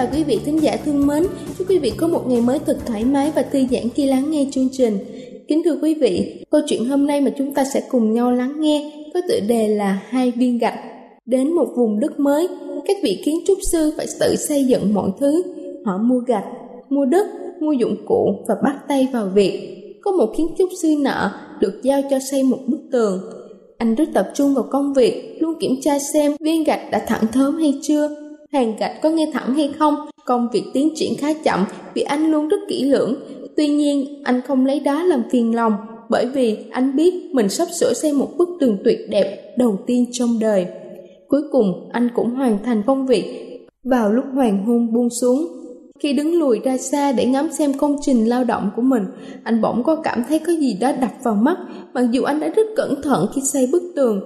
Chào quý vị thính giả thương mến. Chúc quý vị có một ngày mới thật thoải mái và thư giãn khi lắng nghe chương trình. Kính thưa quý vị, câu chuyện hôm nay mà chúng ta sẽ cùng nhau lắng nghe có tựa đề là hai viên gạch. Đến một vùng đất mới, các vị kiến trúc sư phải tự xây dựng mọi thứ. Họ mua gạch, mua đất, mua dụng cụ và bắt tay vào việc. Có một kiến trúc sư nợ được giao cho xây một bức tường. Anh rất tập trung vào công việc, luôn kiểm tra xem viên gạch đã thẳng thớm hay chưa hàng gạch có nghe thẳng hay không. Công việc tiến triển khá chậm vì anh luôn rất kỹ lưỡng. Tuy nhiên, anh không lấy đó làm phiền lòng bởi vì anh biết mình sắp sửa xây một bức tường tuyệt đẹp đầu tiên trong đời. Cuối cùng, anh cũng hoàn thành công việc. Vào lúc hoàng hôn buông xuống, khi đứng lùi ra xa để ngắm xem công trình lao động của mình, anh bỗng có cảm thấy có gì đó đập vào mắt, mặc dù anh đã rất cẩn thận khi xây bức tường,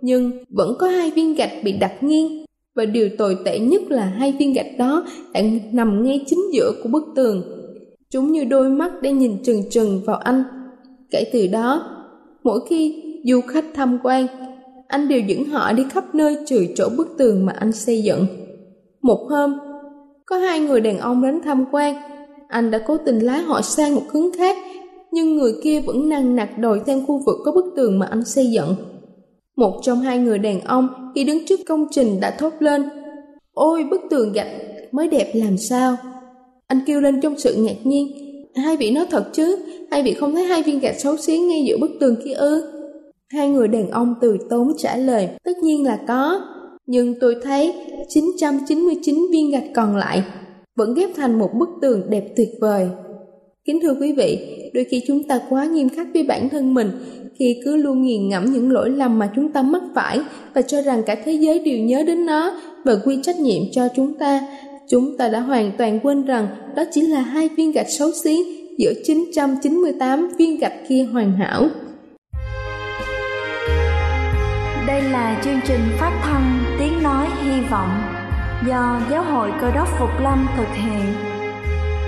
nhưng vẫn có hai viên gạch bị đặt nghiêng và điều tồi tệ nhất là hai viên gạch đó đang nằm ngay chính giữa của bức tường. Chúng như đôi mắt đang nhìn trừng trừng vào anh. Kể từ đó, mỗi khi du khách tham quan, anh đều dẫn họ đi khắp nơi trừ chỗ bức tường mà anh xây dựng. Một hôm, có hai người đàn ông đến tham quan, anh đã cố tình lái họ sang một hướng khác, nhưng người kia vẫn năng nặc đòi theo khu vực có bức tường mà anh xây dựng. Một trong hai người đàn ông khi đứng trước công trình đã thốt lên, Ôi, bức tường gạch mới đẹp làm sao? Anh kêu lên trong sự ngạc nhiên, Hai vị nói thật chứ, Hai vị không thấy hai viên gạch xấu xí ngay giữa bức tường kia ư? Hai người đàn ông từ tốn trả lời, Tất nhiên là có, Nhưng tôi thấy 999 viên gạch còn lại Vẫn ghép thành một bức tường đẹp tuyệt vời. Kính thưa quý vị, đôi khi chúng ta quá nghiêm khắc với bản thân mình khi cứ luôn nghiền ngẫm những lỗi lầm mà chúng ta mắc phải và cho rằng cả thế giới đều nhớ đến nó và quy trách nhiệm cho chúng ta. Chúng ta đã hoàn toàn quên rằng đó chỉ là hai viên gạch xấu xí giữa 998 viên gạch kia hoàn hảo. Đây là chương trình phát thanh Tiếng Nói Hy Vọng do Giáo hội Cơ đốc Phục Lâm thực hiện.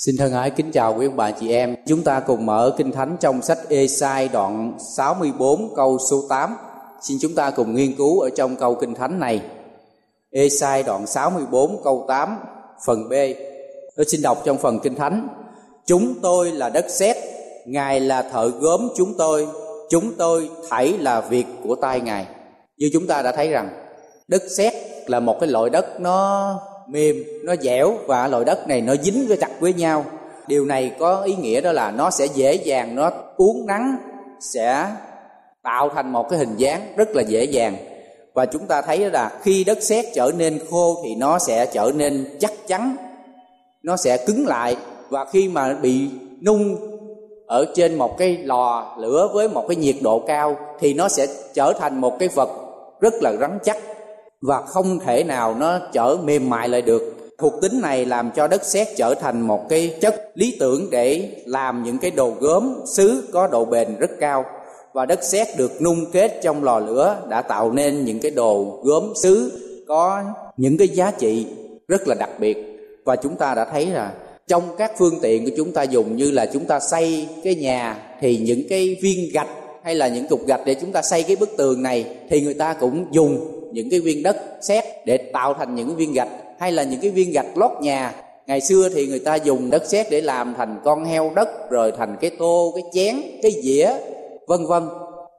Xin thân ái kính chào quý ông bà chị em. Chúng ta cùng mở Kinh Thánh trong sách Ê-sai đoạn 64 câu số 8. Xin chúng ta cùng nghiên cứu ở trong câu Kinh Thánh này. Ê-sai đoạn 64 câu 8 phần B. Tôi xin đọc trong phần Kinh Thánh. Chúng tôi là đất sét, Ngài là thợ gốm chúng tôi, chúng tôi thảy là việc của tay Ngài. Như chúng ta đã thấy rằng đất sét là một cái loại đất nó mềm, nó dẻo và loại đất này nó dính với chặt với nhau. Điều này có ý nghĩa đó là nó sẽ dễ dàng, nó uốn nắng, sẽ tạo thành một cái hình dáng rất là dễ dàng. Và chúng ta thấy là khi đất sét trở nên khô thì nó sẽ trở nên chắc chắn, nó sẽ cứng lại. Và khi mà bị nung ở trên một cái lò lửa với một cái nhiệt độ cao thì nó sẽ trở thành một cái vật rất là rắn chắc và không thể nào nó trở mềm mại lại được. Thuộc tính này làm cho đất sét trở thành một cái chất lý tưởng để làm những cái đồ gốm sứ có độ bền rất cao. Và đất sét được nung kết trong lò lửa đã tạo nên những cái đồ gốm sứ có những cái giá trị rất là đặc biệt. Và chúng ta đã thấy là trong các phương tiện của chúng ta dùng như là chúng ta xây cái nhà thì những cái viên gạch hay là những cục gạch để chúng ta xây cái bức tường này thì người ta cũng dùng những cái viên đất sét để tạo thành những viên gạch, hay là những cái viên gạch lót nhà. Ngày xưa thì người ta dùng đất sét để làm thành con heo đất, rồi thành cái tô, cái chén, cái dĩa, vân vân.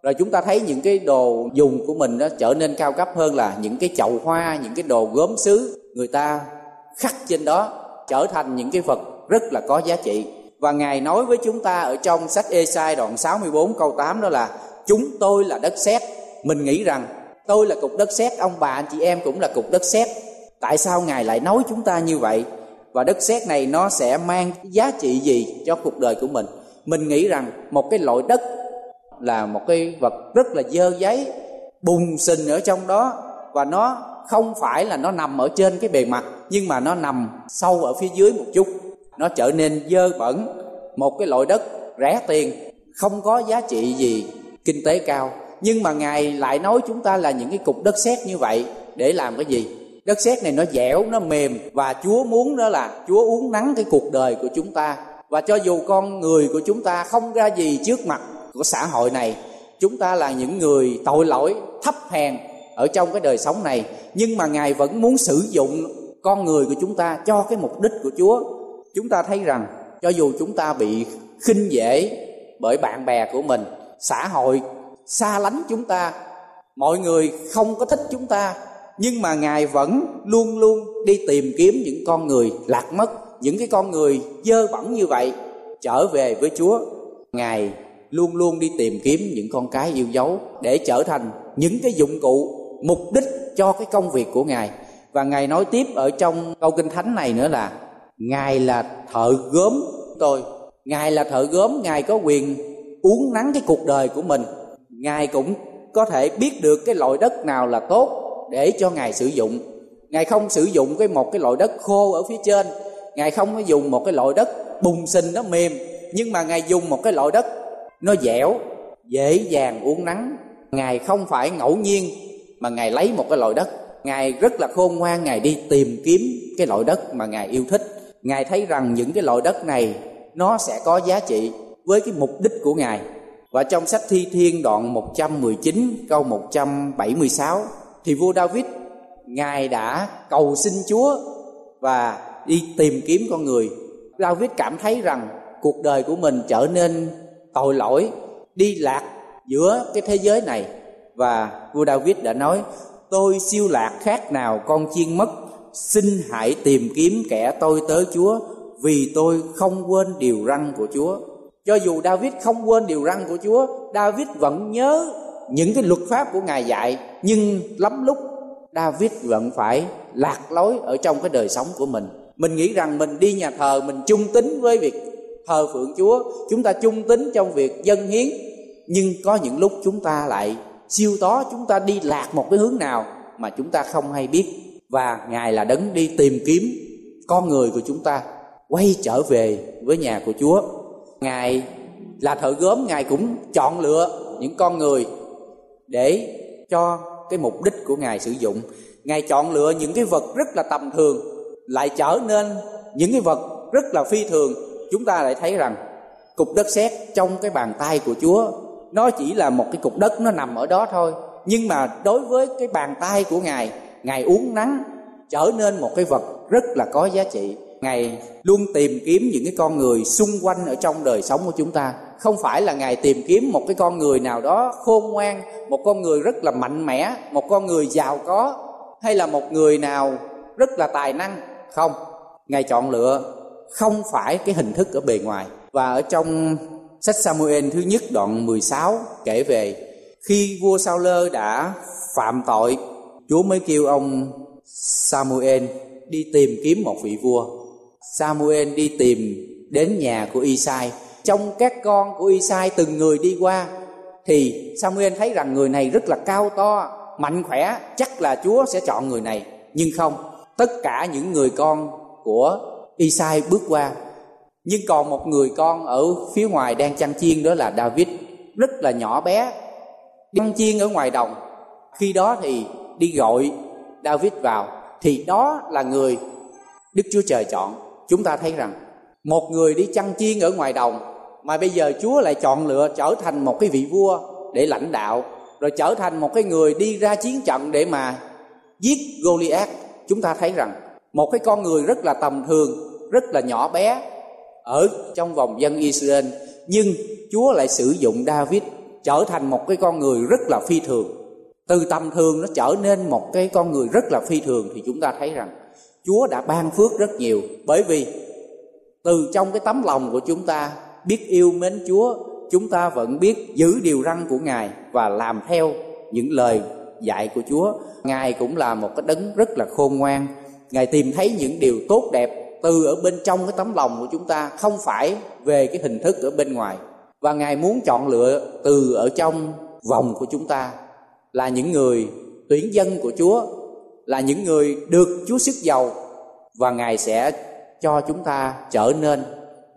Rồi chúng ta thấy những cái đồ dùng của mình nó trở nên cao cấp hơn là những cái chậu hoa, những cái đồ gốm sứ người ta khắc trên đó trở thành những cái vật rất là có giá trị. Và Ngài nói với chúng ta ở trong sách Ê-sai đoạn 64 câu 8 đó là, Chúng tôi là đất sét. Mình nghĩ rằng tôi là cục đất sét, ông bà, anh chị em cũng là cục đất sét. Tại sao ngài lại nói chúng ta như vậy? Và đất sét này nó sẽ mang giá trị gì cho cuộc đời của mình? Mình nghĩ rằng một cái loại đất là một cái vật rất là dơ giấy, bùng sình ở trong đó. Và nó không phải là nó nằm ở trên cái bề mặt, nhưng mà nó nằm sâu ở phía dưới một chút. Nó trở nên dơ bẩn. Một cái loại đất rẻ tiền, không có giá trị gì, kinh tế cao nhưng mà ngài lại nói chúng ta là những cái cục đất sét như vậy để làm cái gì? Đất sét này nó dẻo, nó mềm và chúa muốn đó là chúa uống nắng cái cuộc đời của chúng ta. Và cho dù con người của chúng ta không ra gì trước mặt của xã hội này, chúng ta là những người tội lỗi, thấp hèn ở trong cái đời sống này. Nhưng mà ngài vẫn muốn sử dụng con người của chúng ta cho cái mục đích của chúa. Chúng ta thấy rằng, cho dù chúng ta bị khinh dễ bởi bạn bè của mình, xã hội xa lánh chúng ta. Mọi người không có thích chúng ta, nhưng mà ngài vẫn luôn luôn đi tìm kiếm những con người lạc mất, những cái con người dơ bẩn như vậy, trở về với chúa. Ngài luôn luôn đi tìm kiếm những con cái yêu dấu để trở thành những cái dụng cụ, mục đích cho cái công việc của ngài. Và ngài nói tiếp ở trong câu kinh thánh này nữa là, ngài là thợ gốm tôi. Ngài là thợ gốm, ngài có quyền uống nắng cái cuộc đời của mình ngài cũng có thể biết được cái loại đất nào là tốt để cho ngài sử dụng. Ngài không sử dụng cái một cái loại đất khô ở phía trên. Ngài không có dùng một cái loại đất bùng sinh nó mềm, nhưng mà ngài dùng một cái loại đất nó dẻo, dễ dàng uống nắng ngài không phải ngẫu nhiên mà ngài lấy một cái loại đất. Ngài rất là khôn ngoan, ngài đi tìm kiếm cái loại đất mà ngài yêu thích. Ngài thấy rằng những cái loại đất này nó sẽ có giá trị với cái mục đích của ngài và trong sách Thi Thiên đoạn 119 câu 176 thì vua David ngài đã cầu xin Chúa và đi tìm kiếm con người. David cảm thấy rằng cuộc đời của mình trở nên tội lỗi, đi lạc giữa cái thế giới này và vua David đã nói: "Tôi siêu lạc khác nào con chiên mất, xin hãy tìm kiếm kẻ tôi tới Chúa, vì tôi không quên điều răn của Chúa." Cho dù David không quên điều răn của Chúa, David vẫn nhớ những cái luật pháp của Ngài dạy. Nhưng lắm lúc, David vẫn phải lạc lối ở trong cái đời sống của mình. Mình nghĩ rằng mình đi nhà thờ, mình chung tính với việc thờ phượng Chúa. Chúng ta chung tính trong việc dân hiến. Nhưng có những lúc chúng ta lại siêu tó, chúng ta đi lạc một cái hướng nào mà chúng ta không hay biết. Và ngài là đấng đi tìm kiếm con người của chúng ta, quay trở về với nhà của Chúa ngài là thợ gốm, ngài cũng chọn lựa những con người để cho cái mục đích của ngài sử dụng. Ngài chọn lựa những cái vật rất là tầm thường, lại trở nên những cái vật rất là phi thường. Chúng ta lại thấy rằng cục đất sét trong cái bàn tay của chúa, nó chỉ là một cái cục đất, nó nằm ở đó thôi. Nhưng mà đối với cái bàn tay của ngài ngài uống nắng trở nên một cái vật rất là có giá trị ngài luôn tìm kiếm những cái con người xung quanh ở trong đời sống của chúng ta. Không phải là ngài tìm kiếm một cái con người nào đó khôn ngoan, một con người rất là mạnh mẽ, một con người giàu có, hay là một người nào rất là tài năng. Không, ngài chọn lựa không phải cái hình thức ở bề ngoài. Và ở trong sách Samuel thứ nhất đoạn 16 kể về khi vua Sao Lơ đã phạm tội, Chúa mới kêu ông Samuel đi tìm kiếm một vị vua. Samuel đi tìm đến nhà của Isai. Trong các con của Isai từng người đi qua, thì Samuel thấy rằng người này rất là cao to, mạnh khỏe, chắc là Chúa sẽ chọn người này. Nhưng không, tất cả những người con của Isai bước qua. Nhưng còn một người con ở phía ngoài đang chăn chiên đó là David, rất là nhỏ bé chăn chiên ở ngoài đồng. Khi đó thì đi gọi David vào, thì đó là người Đức Chúa Trời chọn chúng ta thấy rằng một người đi chăn chiên ở ngoài đồng mà bây giờ Chúa lại chọn lựa trở thành một cái vị vua để lãnh đạo, rồi trở thành một cái người đi ra chiến trận để mà giết Goliath, chúng ta thấy rằng một cái con người rất là tầm thường, rất là nhỏ bé ở trong vòng dân Israel, nhưng Chúa lại sử dụng David trở thành một cái con người rất là phi thường. Từ tầm thường nó trở nên một cái con người rất là phi thường thì chúng ta thấy rằng Chúa đã ban phước rất nhiều. Bởi vì từ trong cái tấm lòng của chúng ta biết yêu mến Chúa, chúng ta vẫn biết giữ điều răn của Ngài và làm theo những lời dạy của Chúa. Ngài cũng là một cái đấng rất là khôn ngoan. Ngài tìm thấy những điều tốt đẹp từ ở bên trong cái tấm lòng của chúng ta, không phải về cái hình thức ở bên ngoài. Và ngài muốn chọn lựa từ ở trong vòng của chúng ta là những người tuyển dân của chúa là những người được chúa sức giàu, và ngài sẽ cho chúng ta trở nên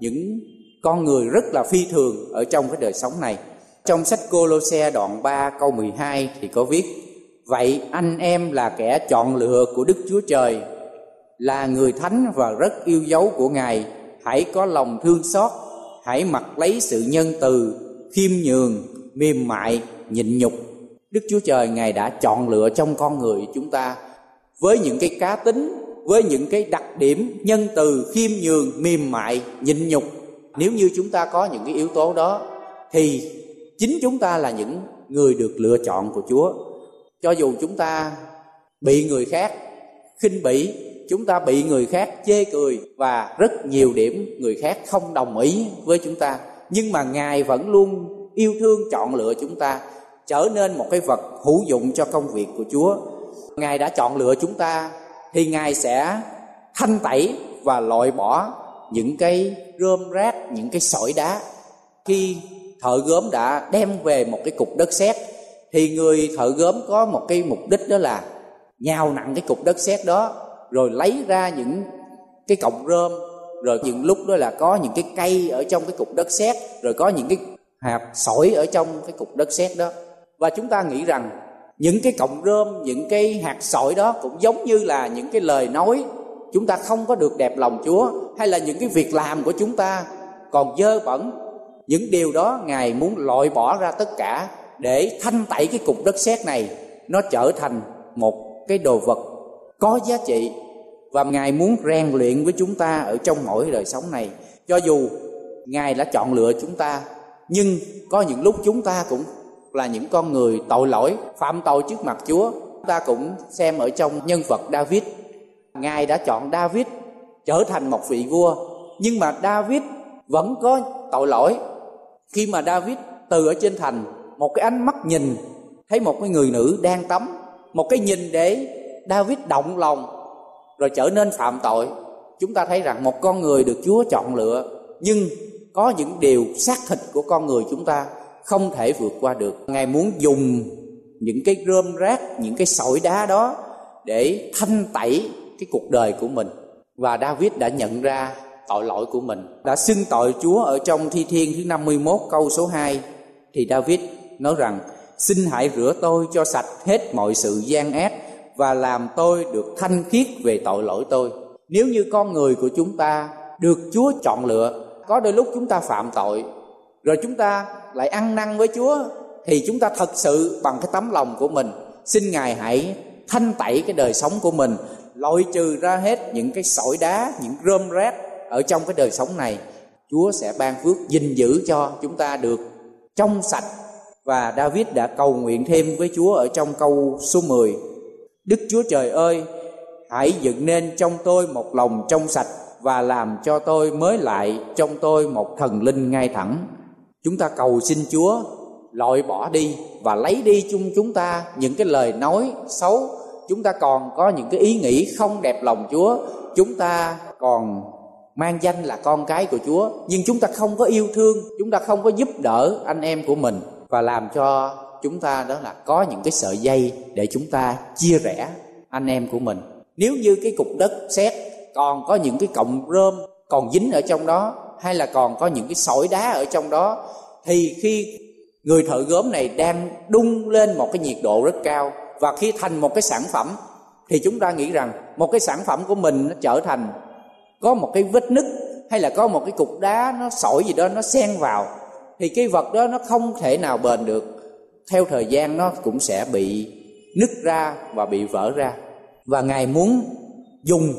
những con người rất là phi thường ở trong cái đời sống này. Trong sách Cô-lô-xe đoạn 3 câu 12 thì có viết, Vậy anh em là kẻ chọn lựa của Đức Chúa Trời, Là người thánh và rất yêu dấu của Ngài. Hãy có lòng thương xót, hãy mặc lấy sự nhân từ, khiêm nhường, mềm mại, nhịn nhục. Đức chúa trời, ngài đã chọn lựa trong con người chúng ta với những cái cá tính, với những cái đặc điểm nhân từ, khiêm nhường, mềm mại, nhịn nhục, nếu như chúng ta có những cái yếu tố đó, thì chính chúng ta là những người được lựa chọn của chúa. Cho dù chúng ta bị người khác khinh bỉ, chúng ta bị người khác chê cười và rất nhiều điểm người khác không đồng ý với chúng ta, nhưng mà ngài vẫn luôn yêu thương chọn lựa chúng ta, trở nên một cái vật hữu dụng cho công việc của chúa ngài đã chọn lựa chúng ta thì ngài sẽ thanh tẩy và loại bỏ những cái rơm rác, những cái sỏi đá. Khi thợ gốm đã đem về một cái cục đất sét thì người thợ gốm có một cái mục đích đó là nhào nặng cái cục đất sét đó, rồi lấy ra những cái cọng rơm, rồi những lúc đó là có những cái cây ở trong cái cục đất sét, rồi có những cái hạt sỏi ở trong cái cục đất sét đó. Và chúng ta nghĩ rằng những cái cọng rơm, những cái hạt sỏi đó cũng giống như là những cái lời nói chúng ta không có được đẹp lòng chúa, hay là những cái việc làm của chúng ta còn dơ bẩn. Những điều đó ngài muốn loại bỏ ra tất cả để thanh tẩy cái cục đất sét này. Nó trở thành một cái đồ vật có giá trị và ngài muốn rèn luyện với chúng ta ở trong mỗi đời sống này. Cho dù ngài đã chọn lựa chúng ta, nhưng có những lúc chúng ta cũng là những con người tội lỗi, phạm tội trước mặt chúa. Chúng ta cũng xem ở trong nhân vật david. Ngài đã chọn david trở thành một vị vua, nhưng mà david vẫn có tội lỗi. Khi mà david từ ở trên thành, một cái ánh mắt nhìn, thấy một cái người nữ đang tắm, một cái nhìn để david động lòng, rồi trở nên phạm tội. Chúng ta thấy rằng một con người được chúa chọn lựa, nhưng có những điều xác thịt của con người chúng ta không thể vượt qua được. Ngài muốn dùng những cái rơm rác những cái sỏi đá đó để thanh tẩy cái cuộc đời của mình. Và David đã nhận ra tội lỗi của mình. Đã xưng tội Chúa ở trong thi thiên thứ 51 câu số 2 thì David nói rằng xin hãy rửa tôi cho sạch hết mọi sự gian ác và làm tôi được thanh khiết về tội lỗi tôi. Nếu như con người của chúng ta được Chúa chọn lựa. Có đôi lúc chúng ta phạm tội, rồi chúng ta lại ăn năn với Chúa thì chúng ta thật sự bằng cái tấm lòng của mình. Xin Ngài hãy thanh tẩy cái đời sống của mình, loại trừ ra hết những cái sỏi đá, những rơm rác ở trong cái đời sống này. Chúa sẽ ban phước gìn giữ cho chúng ta được trong sạch. Và David đã cầu nguyện thêm với Chúa ở trong câu số 10 Đức Chúa Trời ơi hãy dựng nên trong tôi một lòng trong sạch và làm cho tôi mới lại trong tôi một thần linh ngay thẳng chúng ta cầu xin Chúa loại bỏ đi và lấy đi chung chúng ta những cái lời nói xấu. Chúng ta còn có những cái ý nghĩ không đẹp lòng Chúa. Chúng ta còn mang danh là con cái của Chúa. Nhưng chúng ta không có yêu thương, chúng ta không có giúp đỡ anh em của mình. Và làm cho chúng ta đó là có những cái sợi dây để chúng ta chia rẽ anh em của mình. Nếu như cái cục đất sét còn có những cái cọng rơm, còn dính ở trong đó hay là còn có những cái sỏi đá ở trong đó, thì khi người thợ gốm này đang đun lên một cái nhiệt độ rất cao, và khi thành một cái sản phẩm, thì chúng ta nghĩ rằng một cái sản phẩm của mình nó trở thành có một cái vết nứt, hay là có một cái cục đá nó sỏi gì đó nó xen vào, thì cái vật đó nó không thể nào bền được. Theo thời gian nó cũng sẽ bị nứt ra và bị vỡ ra. Và ngài muốn dùng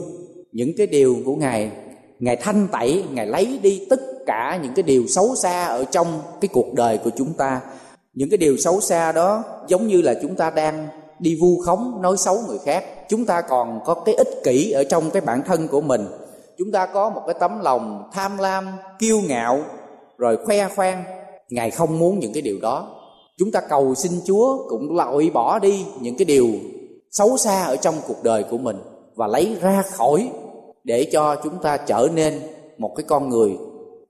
những cái điều của ngài ngài thanh tẩy, ngài lấy đi tất cả những cái điều xấu xa ở trong cái cuộc đời của chúng ta. Những cái điều xấu xa đó giống như là chúng ta đang đi vu khống, nói xấu người khác. Chúng ta còn có cái ích kỷ ở trong cái bản thân của mình. Chúng ta có một cái tấm lòng tham lam, kiêu ngạo, rồi khoe khoang. Ngài không muốn những cái điều đó. Chúng ta cầu xin chúa cũng loại bỏ đi những cái điều xấu xa ở trong cuộc đời của mình và lấy ra khỏi để cho chúng ta trở nên một cái con người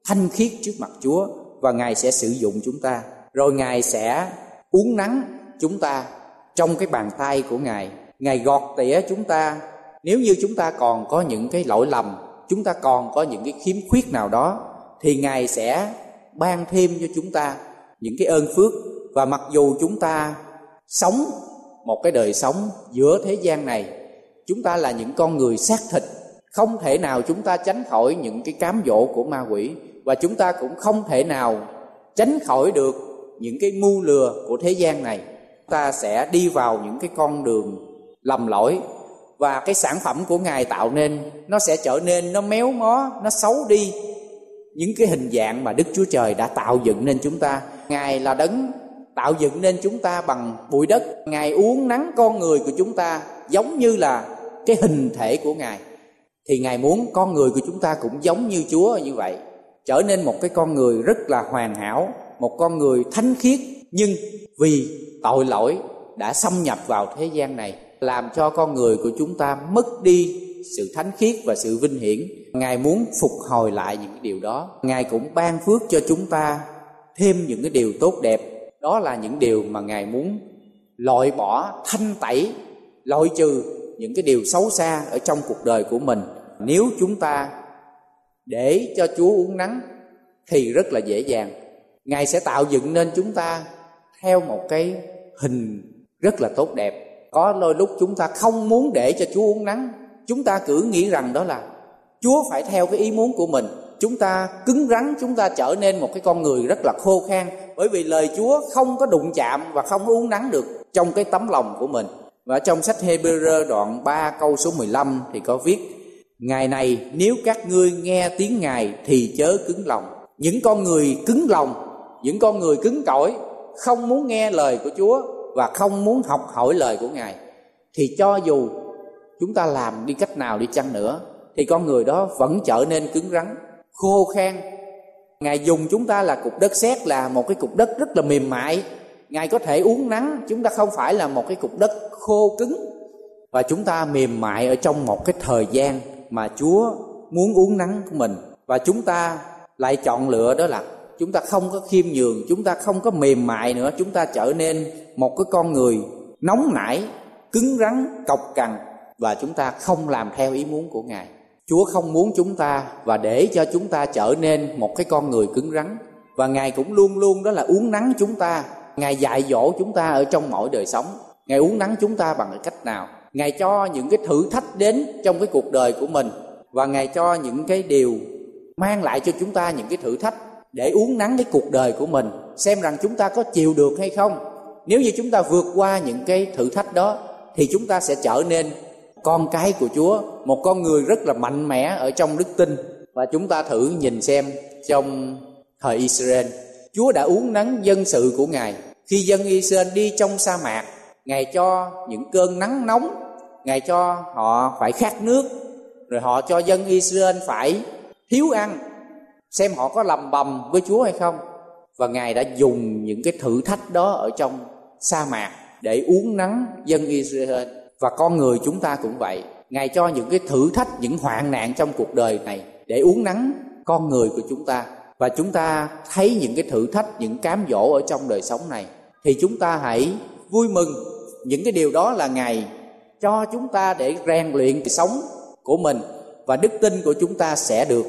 thanh khiết trước mặt chúa và ngài sẽ sử dụng chúng ta. Rồi ngài sẽ uống nắng chúng ta trong cái bàn tay của ngài. Ngài gọt tỉa chúng ta. Nếu như chúng ta còn có những cái lỗi lầm, chúng ta còn có những cái khiếm khuyết nào đó, thì ngài sẽ ban thêm cho chúng ta những cái ơn phước. Và mặc dù chúng ta sống một cái đời sống giữa thế gian này, chúng ta là những con người xác thịt không thể nào chúng ta tránh khỏi những cái cám dỗ của ma quỷ. Và chúng ta cũng không thể nào tránh khỏi được những cái mưu lừa của thế gian này. Ta sẽ đi vào những cái con đường lầm lỗi. Và cái sản phẩm của ngài tạo nên, nó sẽ trở nên, nó méo mó, nó xấu đi. Những cái hình dạng mà đức chúa trời đã tạo dựng nên chúng ta. Ngài là đấng tạo dựng nên chúng ta bằng bụi đất. Ngài uống nắng con người của chúng ta giống như là cái hình thể của ngài thì ngài muốn con người của chúng ta cũng giống như chúa như vậy, trở nên một cái con người rất là hoàn hảo, một con người thánh khiết. Nhưng vì tội lỗi đã xâm nhập vào thế gian này, làm cho con người của chúng ta mất đi sự thánh khiết và sự vinh hiển. Ngài muốn phục hồi lại những điều đó. Ngài cũng ban phước cho chúng ta thêm những cái điều tốt đẹp. Đó là những điều mà ngài muốn loại bỏ, thanh tẩy, loại trừ những cái điều xấu xa ở trong cuộc đời của mình nếu chúng ta để cho chúa uống nắng thì rất là dễ dàng. Ngài sẽ tạo dựng nên chúng ta theo một cái hình rất là tốt đẹp. Có đôi lúc chúng ta không muốn để cho chúa uống nắng. Chúng ta cứ nghĩ rằng đó là chúa phải theo cái ý muốn của mình. Chúng ta cứng rắn, chúng ta trở nên một cái con người rất là khô khan. Bởi vì lời Chúa không có đụng chạm và không uống nắng được trong cái tấm lòng của mình. Và trong sách Hebrew đoạn 3 câu số 15 thì có viết Ngày này nếu các ngươi nghe tiếng Ngài thì chớ cứng lòng. Những con người cứng lòng, những con người cứng cỏi không muốn nghe lời của Chúa và không muốn học hỏi lời của Ngài thì cho dù chúng ta làm đi cách nào đi chăng nữa thì con người đó vẫn trở nên cứng rắn khô khan. Ngài dùng chúng ta là cục đất sét là một cái cục đất rất là mềm mại. Ngài có thể uống nắng chúng ta không phải là một cái cục đất khô cứng. Và chúng ta mềm mại ở trong một cái thời gian mà chúa muốn uống nắng của mình. Và chúng ta lại chọn lựa đó là chúng ta không có khiêm nhường chúng ta không có mềm mại nữa. Chúng ta trở nên một cái con người nóng nảy cứng rắn cọc cằn. Và chúng ta không làm theo ý muốn của ngài. Chúa không muốn chúng ta và để cho chúng ta trở nên một cái con người cứng rắn. Và Ngài cũng luôn luôn đó là uống nắng chúng ta, Ngài dạy dỗ chúng ta ở trong mọi đời sống. Ngài uống nắng chúng ta bằng cách nào? Ngài cho những cái thử thách đến trong cái cuộc đời của mình, và Ngài cho những cái điều mang lại cho chúng ta những cái thử thách để uống nắng cái cuộc đời của mình, xem rằng chúng ta có chịu được hay không. Nếu như chúng ta vượt qua những cái thử thách đó, thì chúng ta sẽ trở nên con cái của chúa, một con người rất là mạnh mẽ ở trong đức tin. Và chúng ta thử nhìn xem trong thời israel, chúa đã uống nắng dân sự của ngài. Khi dân israel đi trong sa mạc, ngài cho những cơn nắng nóng ngài cho họ phải khát nước, rồi họ cho dân israel phải thiếu ăn, xem họ có lầm bầm với chúa hay không. Và ngài đã dùng những cái thử thách đó ở trong sa mạc để uống nắng dân israel. Và con người chúng ta cũng vậy. Ngài cho những cái thử thách, những hoạn nạn trong cuộc đời này để uống nắng con người của chúng ta. Và chúng ta thấy những cái thử thách, những cám dỗ ở trong đời sống này. Thì chúng ta hãy vui mừng. Những cái điều đó là ngài cho chúng ta để rèn luyện cái sống của mình và đức tin của chúng ta sẽ được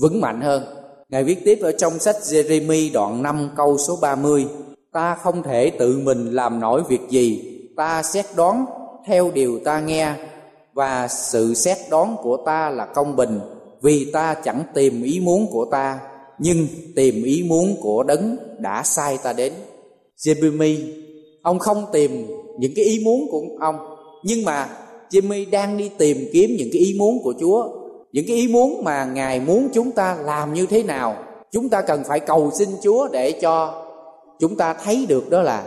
vững mạnh hơn. Ngài viết tiếp ở trong sách Jeremy đoạn 5 câu số 30 Ta không thể tự mình làm nổi việc gì, Ta xét đoán theo điều ta nghe, Và sự xét đoán của ta là công bình, Vì ta chẳng tìm ý muốn của ta, Nhưng tìm ý muốn của đấng đã sai ta đến Jeremy Ông không tìm những cái ý muốn của ông nhưng mà Jimmy đang đi tìm kiếm những cái ý muốn của Chúa. Những cái ý muốn mà ngài muốn chúng ta làm như thế nào. Chúng ta cần phải cầu xin chúa để cho chúng ta thấy được đó là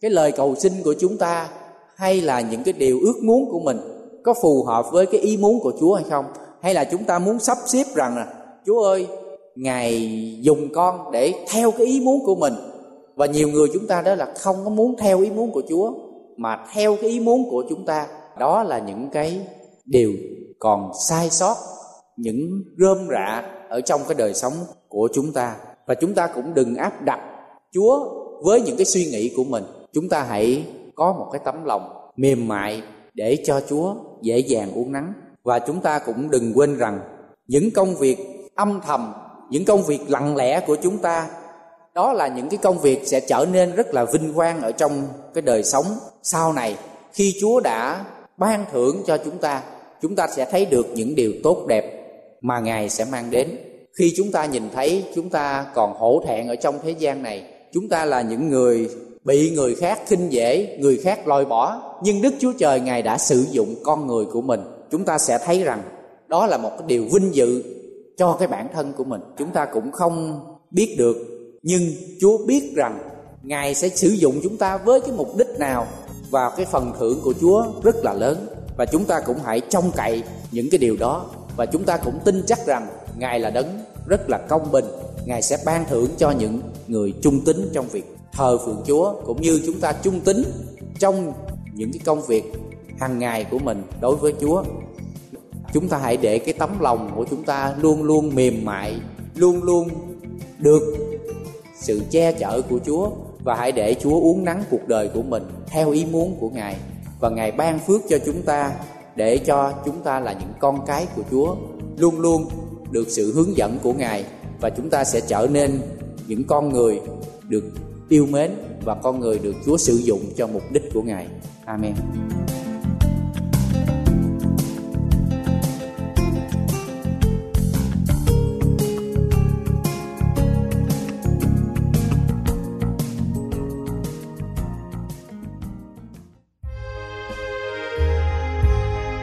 cái lời cầu xin của chúng ta hay là những cái điều ước muốn của mình có phù hợp với cái ý muốn của chúa hay không? Hay là chúng ta muốn sắp xếp rằng là, chúa ơi, ngài dùng con để theo cái ý muốn của mình. Và nhiều người chúng ta đó là không có muốn theo ý muốn của chúa mà theo cái ý muốn của chúng ta đó là những cái điều còn sai sót những rơm rạ ở trong cái đời sống của chúng ta và chúng ta cũng đừng áp đặt Chúa với những cái suy nghĩ của mình. Chúng ta hãy có một cái tấm lòng mềm mại để cho Chúa dễ dàng uống nắng và chúng ta cũng đừng quên rằng những công việc âm thầm, những công việc lặng lẽ của chúng ta đó là những cái công việc sẽ trở nên rất là vinh quang ở trong cái đời sống sau này khi Chúa đã ban thưởng cho chúng ta chúng ta sẽ thấy được những điều tốt đẹp mà Ngài sẽ mang đến. Khi chúng ta nhìn thấy chúng ta còn hổ thẹn ở trong thế gian này, chúng ta là những người bị người khác khinh dễ, người khác lôi bỏ, nhưng Đức Chúa Trời Ngài đã sử dụng con người của mình. Chúng ta sẽ thấy rằng đó là một cái điều vinh dự cho cái bản thân của mình. Chúng ta cũng không biết được, nhưng Chúa biết rằng Ngài sẽ sử dụng chúng ta với cái mục đích nào và cái phần thưởng của Chúa rất là lớn. Và chúng ta cũng hãy trông cậy những cái điều đó. Và chúng ta cũng tin chắc rằng Ngài là đấng rất là công bình. Ngài sẽ ban thưởng cho những người trung tín trong việc thờ phượng Chúa cũng như chúng ta trung tín trong những cái công việc hàng ngày của mình đối với Chúa. Chúng ta hãy để cái tấm lòng của chúng ta luôn luôn mềm mại, luôn luôn được sự che chở của Chúa và hãy để Chúa uống nắng cuộc đời của mình theo ý muốn của Ngài và Ngài ban phước cho chúng ta, để cho chúng ta là những con cái của Chúa, luôn luôn được sự hướng dẫn của Ngài và chúng ta sẽ trở nên những con người được yêu mến và con người được Chúa sử dụng cho mục đích của Ngài. Amen.